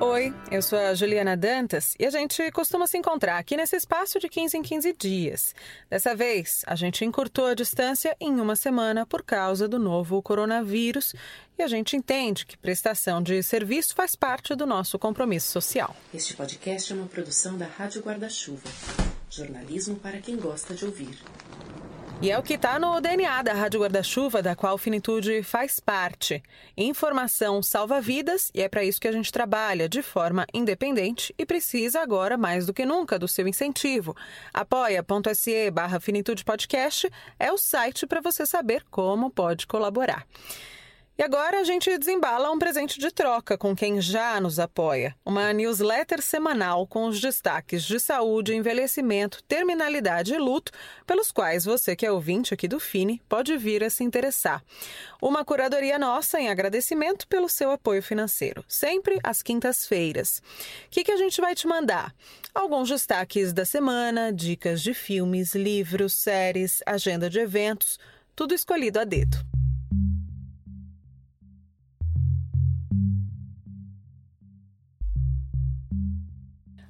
Oi, eu sou a Juliana Dantas e a gente costuma se encontrar aqui nesse espaço de 15 em 15 dias. Dessa vez, a gente encurtou a distância em uma semana por causa do novo coronavírus e a gente entende que prestação de serviço faz parte do nosso compromisso social. Este podcast é uma produção da Rádio Guarda-Chuva. Jornalismo para quem gosta de ouvir. E é o que está no DNA da Rádio Guarda-Chuva, da qual Finitude faz parte. Informação salva vidas e é para isso que a gente trabalha de forma independente e precisa agora mais do que nunca do seu incentivo. apoia.se barra Finitude Podcast é o site para você saber como pode colaborar. E agora a gente desembala um presente de troca com quem já nos apoia. Uma newsletter semanal com os destaques de saúde, envelhecimento, terminalidade e luto, pelos quais você que é ouvinte aqui do Fini pode vir a se interessar. Uma curadoria nossa em agradecimento pelo seu apoio financeiro, sempre às quintas-feiras. O que, que a gente vai te mandar? Alguns destaques da semana, dicas de filmes, livros, séries, agenda de eventos, tudo escolhido a dedo.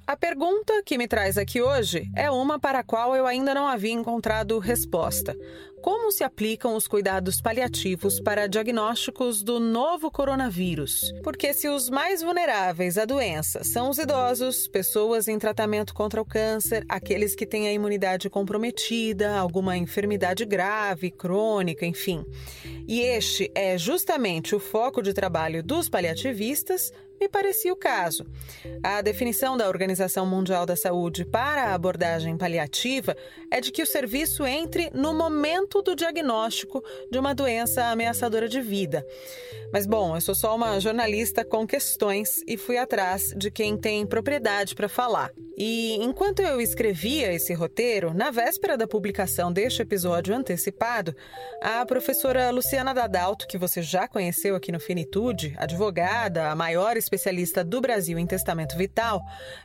A pergunta que me traz aqui hoje é uma para a qual eu ainda não havia encontrado resposta. Como se aplicam os cuidados paliativos para diagnósticos do novo coronavírus? Porque se os mais vulneráveis à doença são os idosos, pessoas em tratamento contra o câncer, aqueles que têm a imunidade comprometida, alguma enfermidade grave, crônica, enfim. E este é justamente o foco de trabalho dos paliativistas, me parecia o caso. A definição da Organização Mundial da Saúde para a abordagem paliativa é de que o serviço entre no momento do diagnóstico de uma doença ameaçadora de vida. Mas, bom, eu sou só uma jornalista com questões e fui atrás de quem tem propriedade para falar. E enquanto eu escrevia esse roteiro, na véspera da publicação deste episódio antecipado, a professora Luciana Dadalto, que você já conheceu aqui no Finitude, advogada, a maior especialista do Brasil em testamento vital,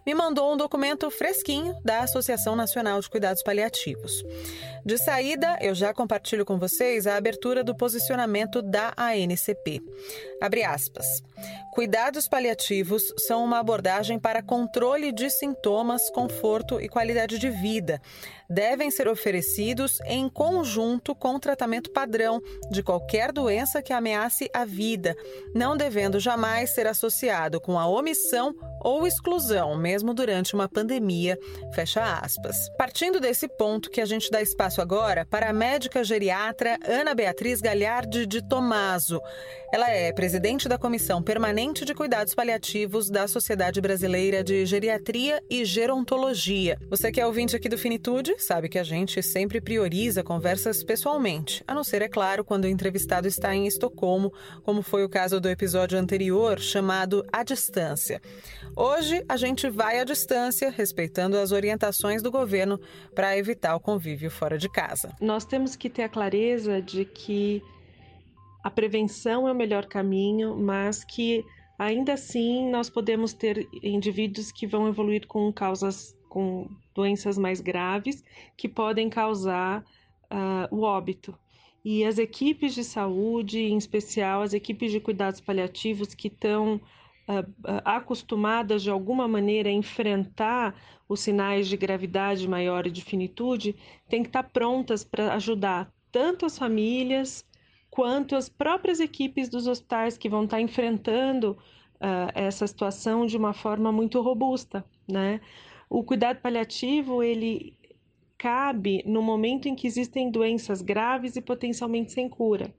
me mandou um documento fresquinho da Associação Nacional de Cuidados Paliativos. De saída, eu já compartilho com vocês a abertura do posicionamento da ANCP. Abre aspas. Cuidados paliativos são uma abordagem para controle de sintomas, conforto e qualidade de vida. Devem ser oferecidos em conjunto com o tratamento padrão de qualquer doença que ameace a vida, não devendo jamais ser associado com a omissão ou exclusão, mesmo durante uma pandemia. Fecha aspas. Partindo desse ponto que a gente dá espaço agora para a médica geriatra Ana Beatriz Galhardi de Tomaso. Ela é presidente da Comissão Permanente de Cuidados Paliativos da Sociedade Brasileira de Geriatria e Gerontologia. Você que é ouvinte aqui do Finitude, sabe que a gente sempre prioriza conversas pessoalmente, a não ser, é claro, quando o entrevistado está em Estocolmo, como foi o caso do episódio anterior, chamado A Distância. Hoje, a gente vai à distância, respeitando as orientações do governo para evitar o convívio fora de casa. Nós temos que ter a clareza de que a prevenção é o melhor caminho, mas que ainda assim nós podemos ter indivíduos que vão evoluir com causas com doenças mais graves que podem causar uh, o óbito. E as equipes de saúde, em especial as equipes de cuidados paliativos que estão acostumadas de alguma maneira a enfrentar os sinais de gravidade maior e de finitude, têm que estar prontas para ajudar tanto as famílias quanto as próprias equipes dos hospitais que vão estar enfrentando uh, essa situação de uma forma muito robusta, né? O cuidado paliativo, ele cabe no momento em que existem doenças graves e potencialmente sem cura.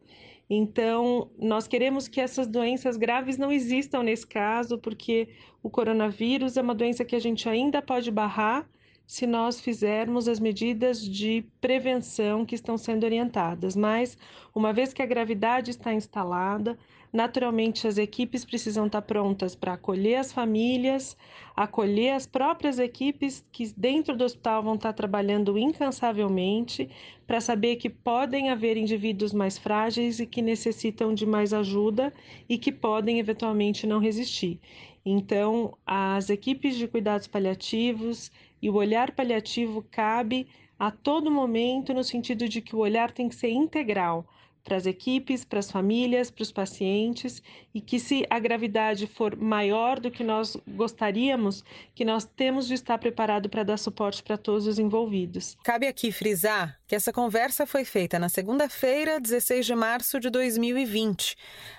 Então, nós queremos que essas doenças graves não existam nesse caso, porque o coronavírus é uma doença que a gente ainda pode barrar se nós fizermos as medidas de prevenção que estão sendo orientadas. Mas, uma vez que a gravidade está instalada, naturalmente as equipes precisam estar prontas para acolher as famílias, acolher as próprias equipes que dentro do hospital vão estar trabalhando incansavelmente para saber que podem haver indivíduos mais frágeis e que necessitam de mais ajuda e que podem eventualmente não resistir. Então, as equipes de cuidados paliativos e o olhar paliativo cabe a todo momento no sentido de que o olhar tem que ser integral para as equipes, para as famílias, para os pacientes e que se a gravidade for maior do que nós gostaríamos, que nós temos de estar preparado para dar suporte para todos os envolvidos. Cabe aqui frisar que essa conversa foi feita na segunda-feira, 16 de março de 2020.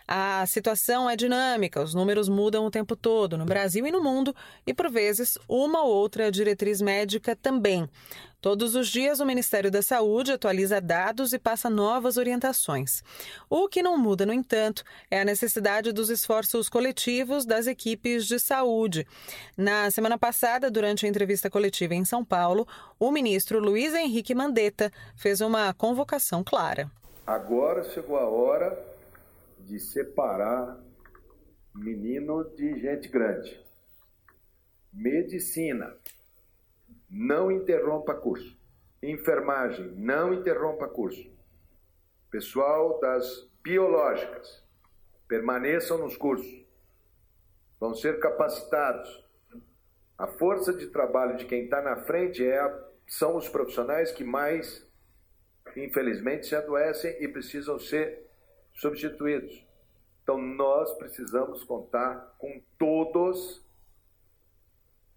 A situação é dinâmica, os números mudam o tempo todo, no Brasil e no mundo, e por vezes uma ou outra diretriz médica também. Todos os dias, o Ministério da Saúde atualiza dados e passa novas orientações. O que não muda, no entanto, é a necessidade dos esforços coletivos das equipes de saúde. Na semana passada, durante a entrevista coletiva em São Paulo, o ministro Luiz Henrique Mandetta fez uma convocação clara. Agora chegou a hora de separar menino de gente grande. Medicina não interrompa curso. Enfermagem, não interrompa curso. Pessoal das biológicas, permaneçam nos cursos. Vão ser capacitados. A força de trabalho de quem está na frente é a, são os profissionais que mais, infelizmente, se adoecem e precisam ser substituídos. Então, nós precisamos contar com todos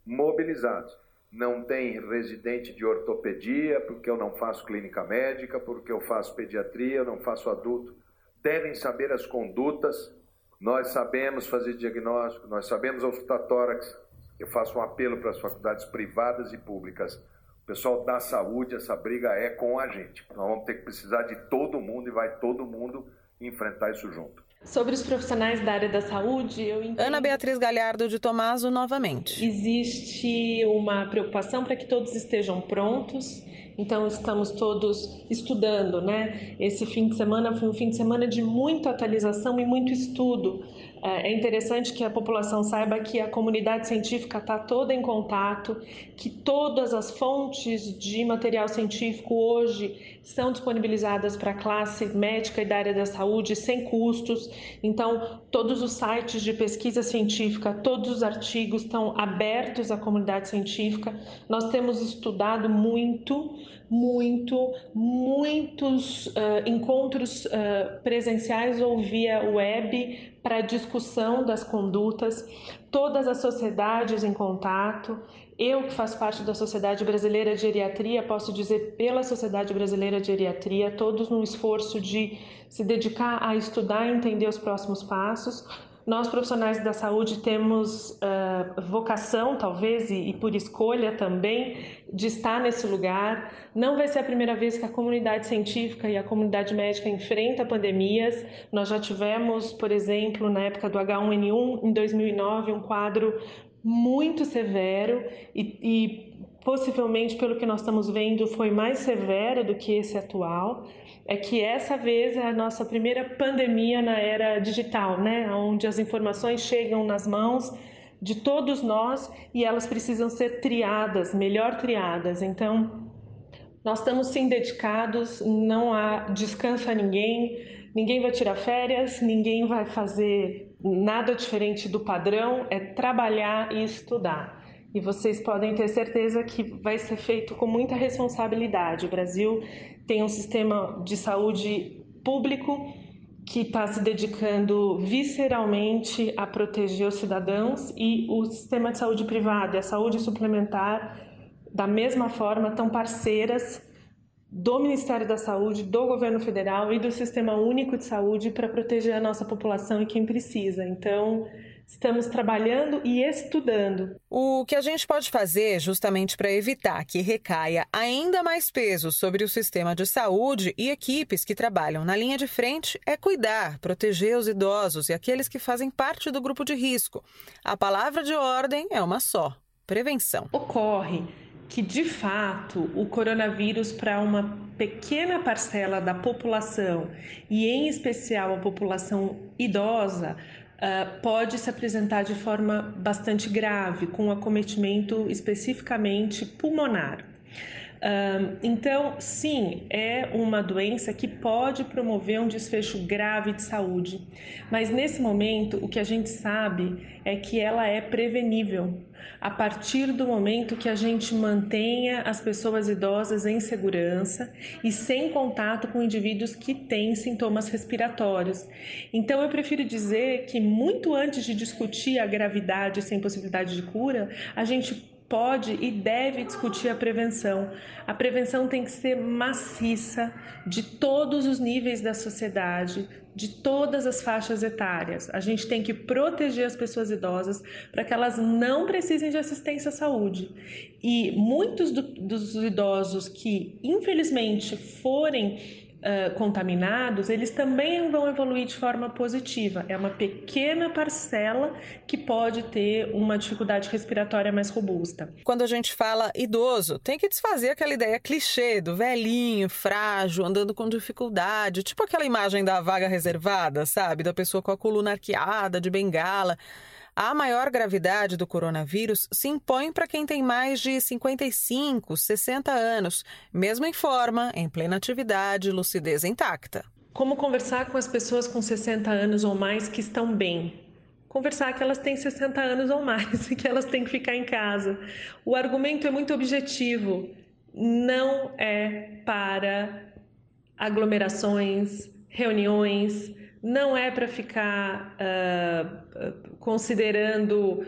mobilizados não tem residente de ortopedia, porque eu não faço clínica médica, porque eu faço pediatria, eu não faço adulto. Devem saber as condutas. Nós sabemos fazer diagnóstico, nós sabemos auscultar tórax. Eu faço um apelo para as faculdades privadas e públicas. Pessoal da saúde, essa briga é com a gente. Nós vamos ter que precisar de todo mundo e vai todo mundo enfrentar isso junto. Sobre os profissionais da área da saúde, eu entendo... Ana Beatriz Galhardo de Tomaso novamente. Existe uma preocupação para que todos estejam prontos. Então estamos todos estudando, né? Esse fim de semana foi um fim de semana de muita atualização e muito estudo é interessante que a população saiba que a comunidade científica está toda em contato, que todas as fontes de material científico hoje são disponibilizadas para a classe médica e da área da saúde sem custos. Então, todos os sites de pesquisa científica, todos os artigos estão abertos à comunidade científica. Nós temos estudado muito, muito, muitos uh, encontros uh, presenciais ou via web para discussão das condutas, todas as sociedades em contato. Eu, que faço parte da Sociedade Brasileira de Geriatria, posso dizer pela Sociedade Brasileira de Geriatria, todos num esforço de se dedicar a estudar e entender os próximos passos. Nós, profissionais da saúde, temos uh, vocação, talvez, e, e, por escolha também, de estar nesse lugar. Não vai ser a primeira vez que a comunidade científica e a comunidade médica enfrenta pandemias. Nós já tivemos, por exemplo, na época do H1N1, em 2009, um quadro muito severo e, e possivelmente, pelo que nós estamos vendo, foi mais severo do que esse atual é que essa vez é a nossa primeira pandemia na era digital, né? Onde as informações chegam nas mãos de todos nós e elas precisam ser triadas, melhor triadas. Então, nós estamos sim dedicados, não há descanso a ninguém, ninguém vai tirar férias, ninguém vai fazer nada diferente do padrão, é trabalhar e estudar. E vocês podem ter certeza que vai ser feito com muita responsabilidade. O Brasil tem um sistema de saúde público que está se dedicando visceralmente a proteger os cidadãos e o sistema de saúde privado e a saúde suplementar, da mesma forma, estão parceiras do Ministério da Saúde, do governo federal e do Sistema Único de Saúde para proteger a nossa população e quem precisa. Então, Estamos trabalhando e estudando. O que a gente pode fazer, justamente para evitar que recaia ainda mais peso sobre o sistema de saúde e equipes que trabalham na linha de frente, é cuidar, proteger os idosos e aqueles que fazem parte do grupo de risco. A palavra de ordem é uma só: prevenção. Ocorre que, de fato, o coronavírus, para uma pequena parcela da população, e em especial a população idosa, uh, pode se apresentar de forma bastante grave, com acometimento especificamente pulmonar. Então, sim, é uma doença que pode promover um desfecho grave de saúde, mas nesse momento o que a gente sabe é que ela é prevenível a partir do momento que a gente mantenha as pessoas idosas em segurança e sem contato com indivíduos que têm sintomas respiratórios. Então, eu prefiro dizer que, muito antes de discutir a gravidade sem possibilidade de cura, a gente pode e deve discutir a prevenção. A prevenção tem que ser maciça de todos os níveis da sociedade, de todas as faixas etárias. A gente tem que proteger as pessoas idosas para que elas não precisem de assistência à saúde. E muitos do, dos idosos que, infelizmente, forem uh, contaminados, eles também vão evoluir de forma positiva. É uma pequena parcela que pode ter uma dificuldade respiratória mais robusta. Quando a gente fala idoso, tem que desfazer aquela ideia clichê do velhinho, frágil, andando com dificuldade, tipo aquela imagem da vaga reservada, sabe? Da pessoa com a coluna arqueada, de bengala. A maior gravidade do coronavírus se impõe para quem tem mais de 55, 60 anos, mesmo em forma, em plena atividade, lucidez intacta. Como conversar com as pessoas com 60 anos ou mais que estão bem? Conversar que elas têm 60 anos ou mais e que elas têm que ficar em casa. O argumento é muito objetivo. Não é para aglomerações, reuniões, não é para ficar uh, considerando uh,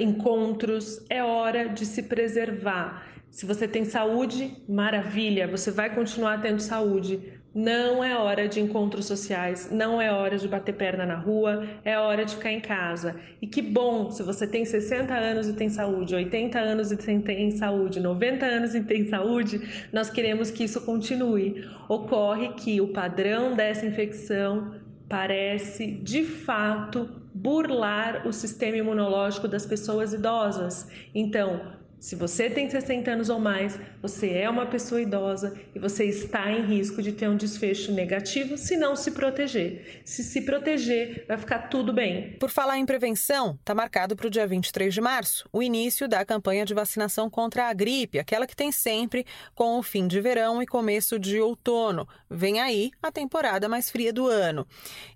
encontros, é hora de se preservar. Se você tem saúde, maravilha, você vai continuar tendo saúde. Não é hora de encontros sociais, não é hora de bater perna na rua, é hora de ficar em casa. E que bom, se você tem 60 anos e tem saúde, 80 anos e tem saúde, 90 anos e tem saúde, nós queremos que isso continue. Ocorre que o padrão dessa infecção parece de fato burlar o sistema imunológico das pessoas idosas. Então, se você tem 60 anos ou mais, você é uma pessoa idosa e você está em risco de ter um desfecho negativo se não se proteger. Se se proteger, vai ficar tudo bem. Por falar em prevenção, está marcado para o dia 23 de março o início da campanha de vacinação contra a gripe, aquela que tem sempre com o fim de verão e começo de outono. Vem aí a temporada mais fria do ano.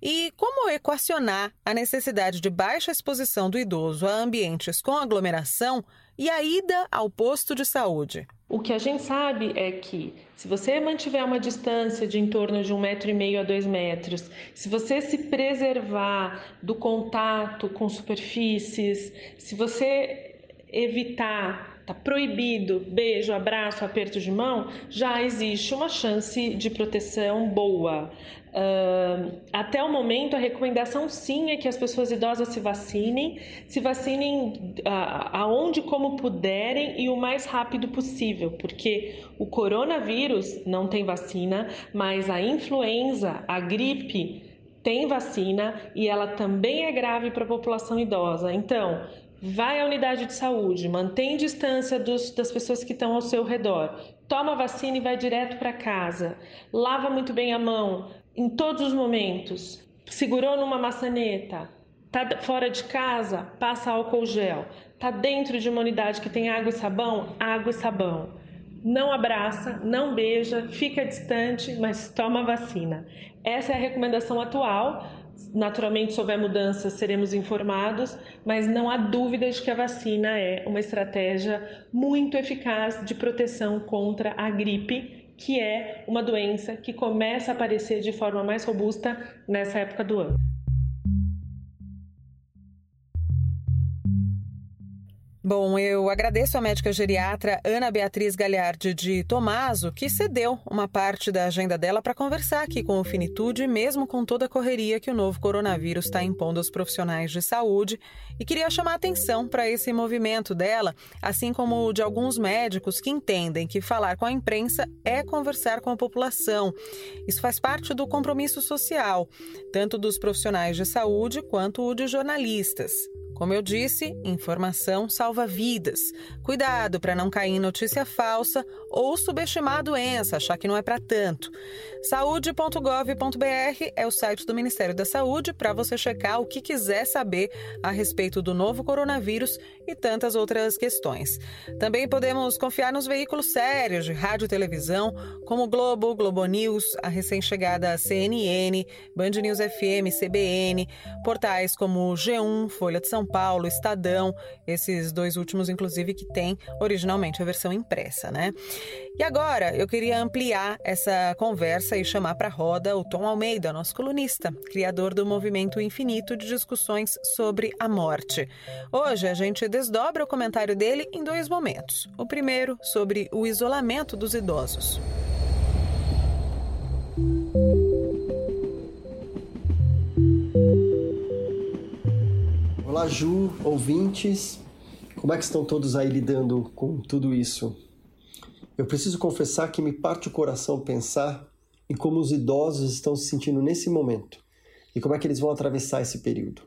E como equacionar a necessidade de baixa exposição do idoso a ambientes com aglomeração? E a ida ao posto de saúde. O que a gente sabe é que se você mantiver uma distância de em torno de um metro e meio a dois metros, se você se preservar do contato com superfícies, se você evitar Está proibido beijo, abraço, aperto de mão, já existe uma chance de proteção boa. Uh, até o momento, a recomendação sim é que as pessoas idosas se vacinem, se vacinem uh, aonde como puderem e o mais rápido possível, porque o coronavírus não tem vacina, mas a influenza, a gripe, tem vacina e ela também é grave para a população idosa. Então, vai à unidade de saúde, mantém distância dos, das pessoas que estão ao seu redor, toma vacina e vai direto para casa, lava muito bem a mão em todos os momentos, segurou numa maçaneta, tá fora de casa, passa álcool gel, tá dentro de uma unidade que tem água e sabão, água e sabão. Não abraça, não beija, fica distante, mas toma vacina. Essa é a recomendação atual Naturalmente, se houver mudanças, seremos informados, mas não há dúvida de que a vacina é uma estratégia muito eficaz de proteção contra a gripe, que é uma doença que começa a aparecer de forma mais robusta nessa época do ano. Bom, eu agradeço a médica geriatra Ana Beatriz Galhardi de Tomaso, que cedeu uma parte da agenda dela para conversar aqui com o Finitude, mesmo com toda a correria que o novo coronavírus está impondo aos profissionais de saúde. E queria chamar atenção para esse movimento dela, assim como o de alguns médicos que entendem que falar com a imprensa é conversar com a população. Isso faz parte do compromisso social, tanto dos profissionais de saúde quanto o de jornalistas. Como eu disse, informação salva vidas. Cuidado para não cair em notícia falsa ou subestimar a doença, achar que não é para tanto. Saúde.gov.br é o site do Ministério da Saúde para você checar o que quiser saber a respeito do novo coronavírus e tantas outras questões. Também podemos confiar nos veículos sérios de rádio e televisão, como Globo, Globo News, a recém-chegada CNN, Band News FM, CBN, portais como G1, Folha de São Paulo, Estadão, esses dois últimos, inclusive, que tem originalmente a versão impressa, né? E agora eu queria ampliar essa conversa e chamar para roda o Tom Almeida, nosso colunista, criador do movimento infinito de discussões sobre a morte. Hoje a gente desdobra o comentário dele em dois momentos. O primeiro sobre o isolamento dos idosos. Olá, Ju, ouvintes. Como é que estão todos aí lidando com tudo isso? Eu preciso confessar que me parte o coração pensar em como os idosos estão se sentindo nesse momento e como é que eles vão atravessar esse período.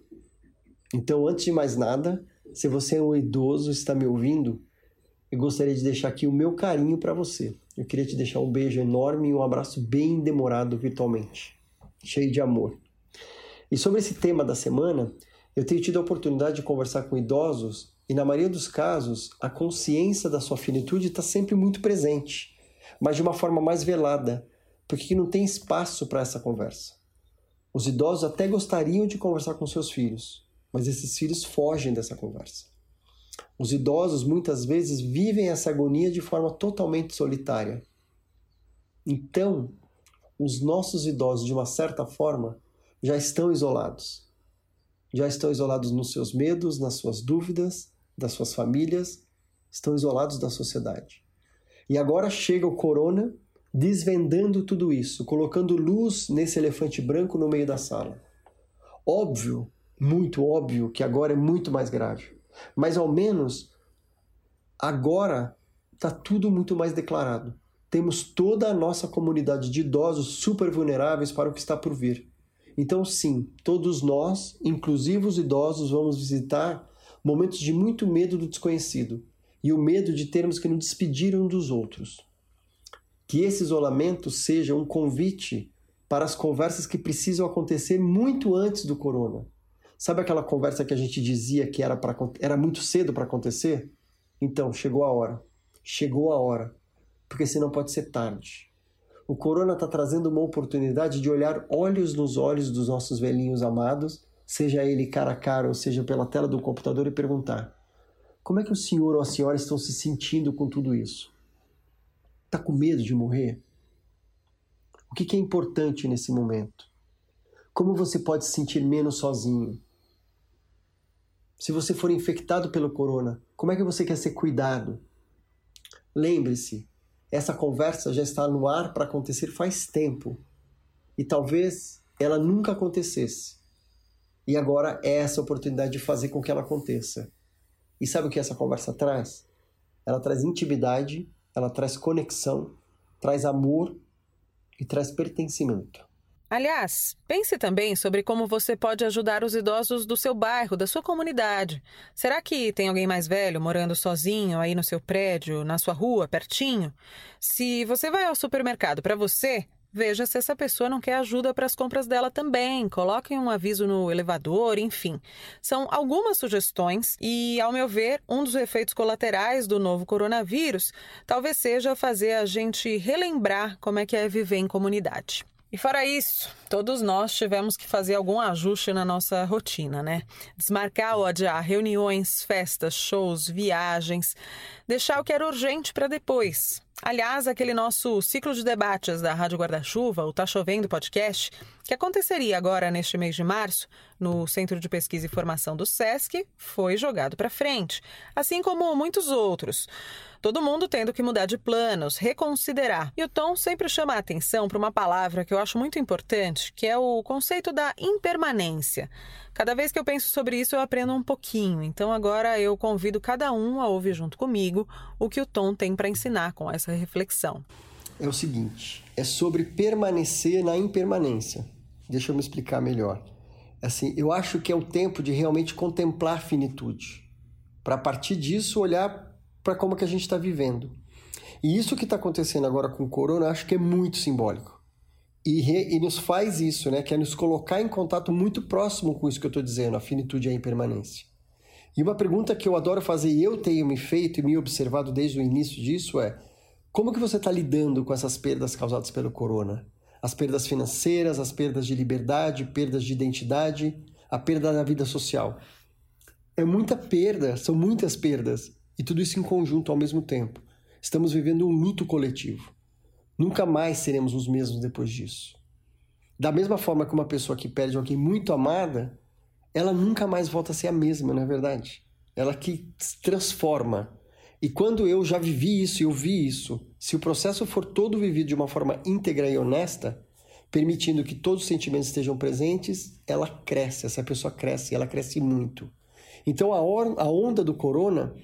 Então, antes de mais nada, se você é um idoso está me ouvindo, eu gostaria de deixar aqui o meu carinho para você. Eu queria te deixar um beijo enorme e um abraço bem demorado virtualmente, cheio de amor. E sobre esse tema da semana, eu tenho tido a oportunidade de conversar com idosos e, na maioria dos casos, a consciência da sua finitude está sempre muito presente, mas de uma forma mais velada, porque não tem espaço para essa conversa. Os idosos até gostariam de conversar com seus filhos, mas esses filhos fogem dessa conversa. Os idosos muitas vezes vivem essa agonia de forma totalmente solitária. Então, os nossos idosos, de uma certa forma, já estão isolados já estão isolados nos seus medos, nas suas dúvidas, das suas famílias, estão isolados da sociedade. E agora chega o corona desvendando tudo isso, colocando luz nesse elefante branco no meio da sala. Óbvio, muito óbvio que agora é muito mais grave, mas ao menos agora está tudo muito mais declarado. Temos toda a nossa comunidade de idosos super vulneráveis para o que está por vir. Então, sim, todos nós, inclusive os idosos, vamos visitar momentos de muito medo do desconhecido e o medo de termos que nos despedir um dos outros. Que esse isolamento seja um convite para as conversas que precisam acontecer muito antes do corona. Sabe aquela conversa que a gente dizia que era, pra, era muito cedo para acontecer? Então, chegou a hora. Chegou a hora. Porque senão pode ser tarde. O corona está trazendo uma oportunidade de olhar olhos nos olhos dos nossos velhinhos amados, seja ele cara a cara ou seja pela tela do computador, e perguntar: como é que o senhor ou a senhora estão se sentindo com tudo isso? Está com medo de morrer? O que, é importante nesse momento? Como você pode se sentir menos sozinho? Se você for infectado pelo corona, como é que você quer ser cuidado? Lembre-se, essa conversa já está no ar para acontecer faz tempo e talvez ela nunca acontecesse. E agora é essa oportunidade de fazer com que ela aconteça. E sabe o que essa conversa traz? Ela traz intimidade, ela traz conexão, traz amor e traz pertencimento. Aliás, pense também sobre como você pode ajudar os idosos do seu bairro, da sua comunidade. Será que tem alguém mais velho morando sozinho aí no seu prédio, na sua rua, pertinho? Se você vai ao supermercado para você, Veja se essa pessoa não quer ajuda para as compras dela também. Coloquem um aviso no elevador, enfim. São algumas sugestões e, ao meu ver, um dos efeitos colaterais do novo coronavírus talvez seja fazer a gente relembrar como é que é viver em comunidade. E fora isso, todos nós tivemos que fazer algum ajuste na nossa rotina, né? Desmarcar ou adiar reuniões, festas, shows, viagens, deixar o que era urgente para depois. Aliás, aquele nosso ciclo de debates da Rádio Guarda-Chuva, o Tá Chovendo podcast, que aconteceria agora neste mês de março, no Centro de Pesquisa e Formação do SESC, foi jogado para frente, assim como muitos outros. Todo mundo tendo que mudar de planos, reconsiderar. E o Tom sempre chama a atenção para uma palavra que eu acho muito importante, que é o conceito da impermanência. Cada vez que eu penso sobre isso, eu aprendo um pouquinho. Então agora eu convido cada um a ouvir junto comigo o que o Tom tem para ensinar com essa reflexão. É o seguinte: é sobre permanecer na impermanência. Deixa eu me explicar melhor. Assim, eu acho que é o tempo de realmente contemplar a finitude, para a partir disso olhar para como que a gente está vivendo. E isso que está acontecendo agora com o corona, acho que é muito simbólico. E, re, e nos faz isso, né? Que é nos colocar em contato muito próximo com isso que eu estou dizendo, a finitude e a impermanência. E uma pergunta que eu adoro fazer e eu tenho me feito e me observado desde o início disso é como que você está lidando com essas perdas causadas pelo corona? As perdas financeiras, as perdas de liberdade, perdas de identidade, a perda da vida social. É muita perda, são muitas perdas, e tudo isso em conjunto ao mesmo tempo. Estamos vivendo um luto coletivo. Nunca mais seremos os mesmos depois disso. Da mesma forma que uma pessoa que perde alguém muito amada, ela nunca mais volta a ser a mesma, não é verdade? Ela que se transforma. E quando eu já vivi isso eu vi isso, se o processo for todo vivido de uma forma íntegra e honesta, permitindo que todos os sentimentos estejam presentes, ela cresce, essa pessoa cresce, ela cresce muito. Então a, a onda do corona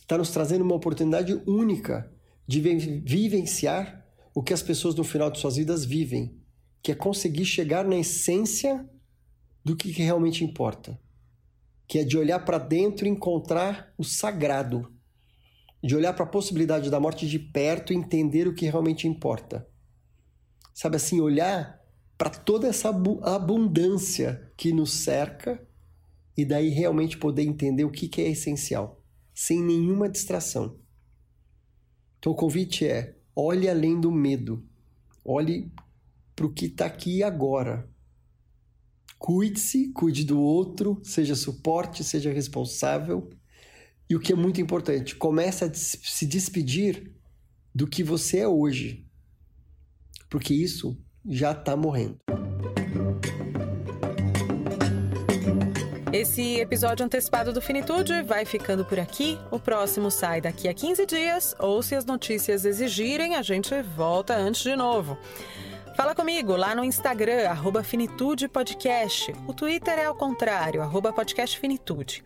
está nos trazendo uma oportunidade única de vivenciar o que as pessoas no final de suas vidas vivem, que é conseguir chegar na essência do que realmente importa, que é de olhar para dentro e encontrar o sagrado, de olhar para a possibilidade da morte de perto e entender o que realmente importa. Sabe assim, olhar para toda essa abundância que nos cerca e daí realmente poder entender o que, que é essencial, sem nenhuma distração. Então o convite é: olhe além do medo, olhe para o que está aqui agora. Cuide-se, cuide do outro, seja suporte, seja responsável. E o que é muito importante, comece a se despedir do que você é hoje, porque isso já está morrendo. Esse episódio antecipado do Finitude vai ficando por aqui. O próximo sai daqui a 15 dias, ou se as notícias exigirem, a gente volta antes de novo. Fala comigo lá no Instagram, arroba Finitude Podcast. O Twitter é ao contrário, arroba Podcast Finitude.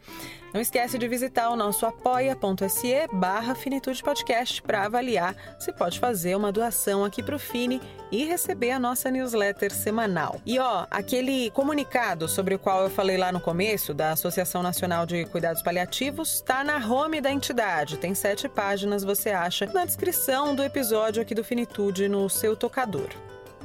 Não esquece de visitar o nosso apoia.se barra Finitude Podcast para avaliar se pode fazer uma doação aqui para o Fini e receber a nossa newsletter semanal. E ó, aquele comunicado sobre o qual eu falei lá no começo, da Associação Nacional de Cuidados Paliativos, está na home da entidade. Tem sete páginas, você acha na descrição do episódio aqui do Finitude no seu tocador.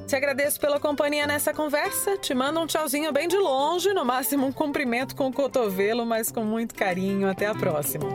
Te agradeço pela companhia nessa conversa. Te mando um tchauzinho bem de longe, no máximo um cumprimento com o cotovelo, mas com muito carinho. Até a próxima.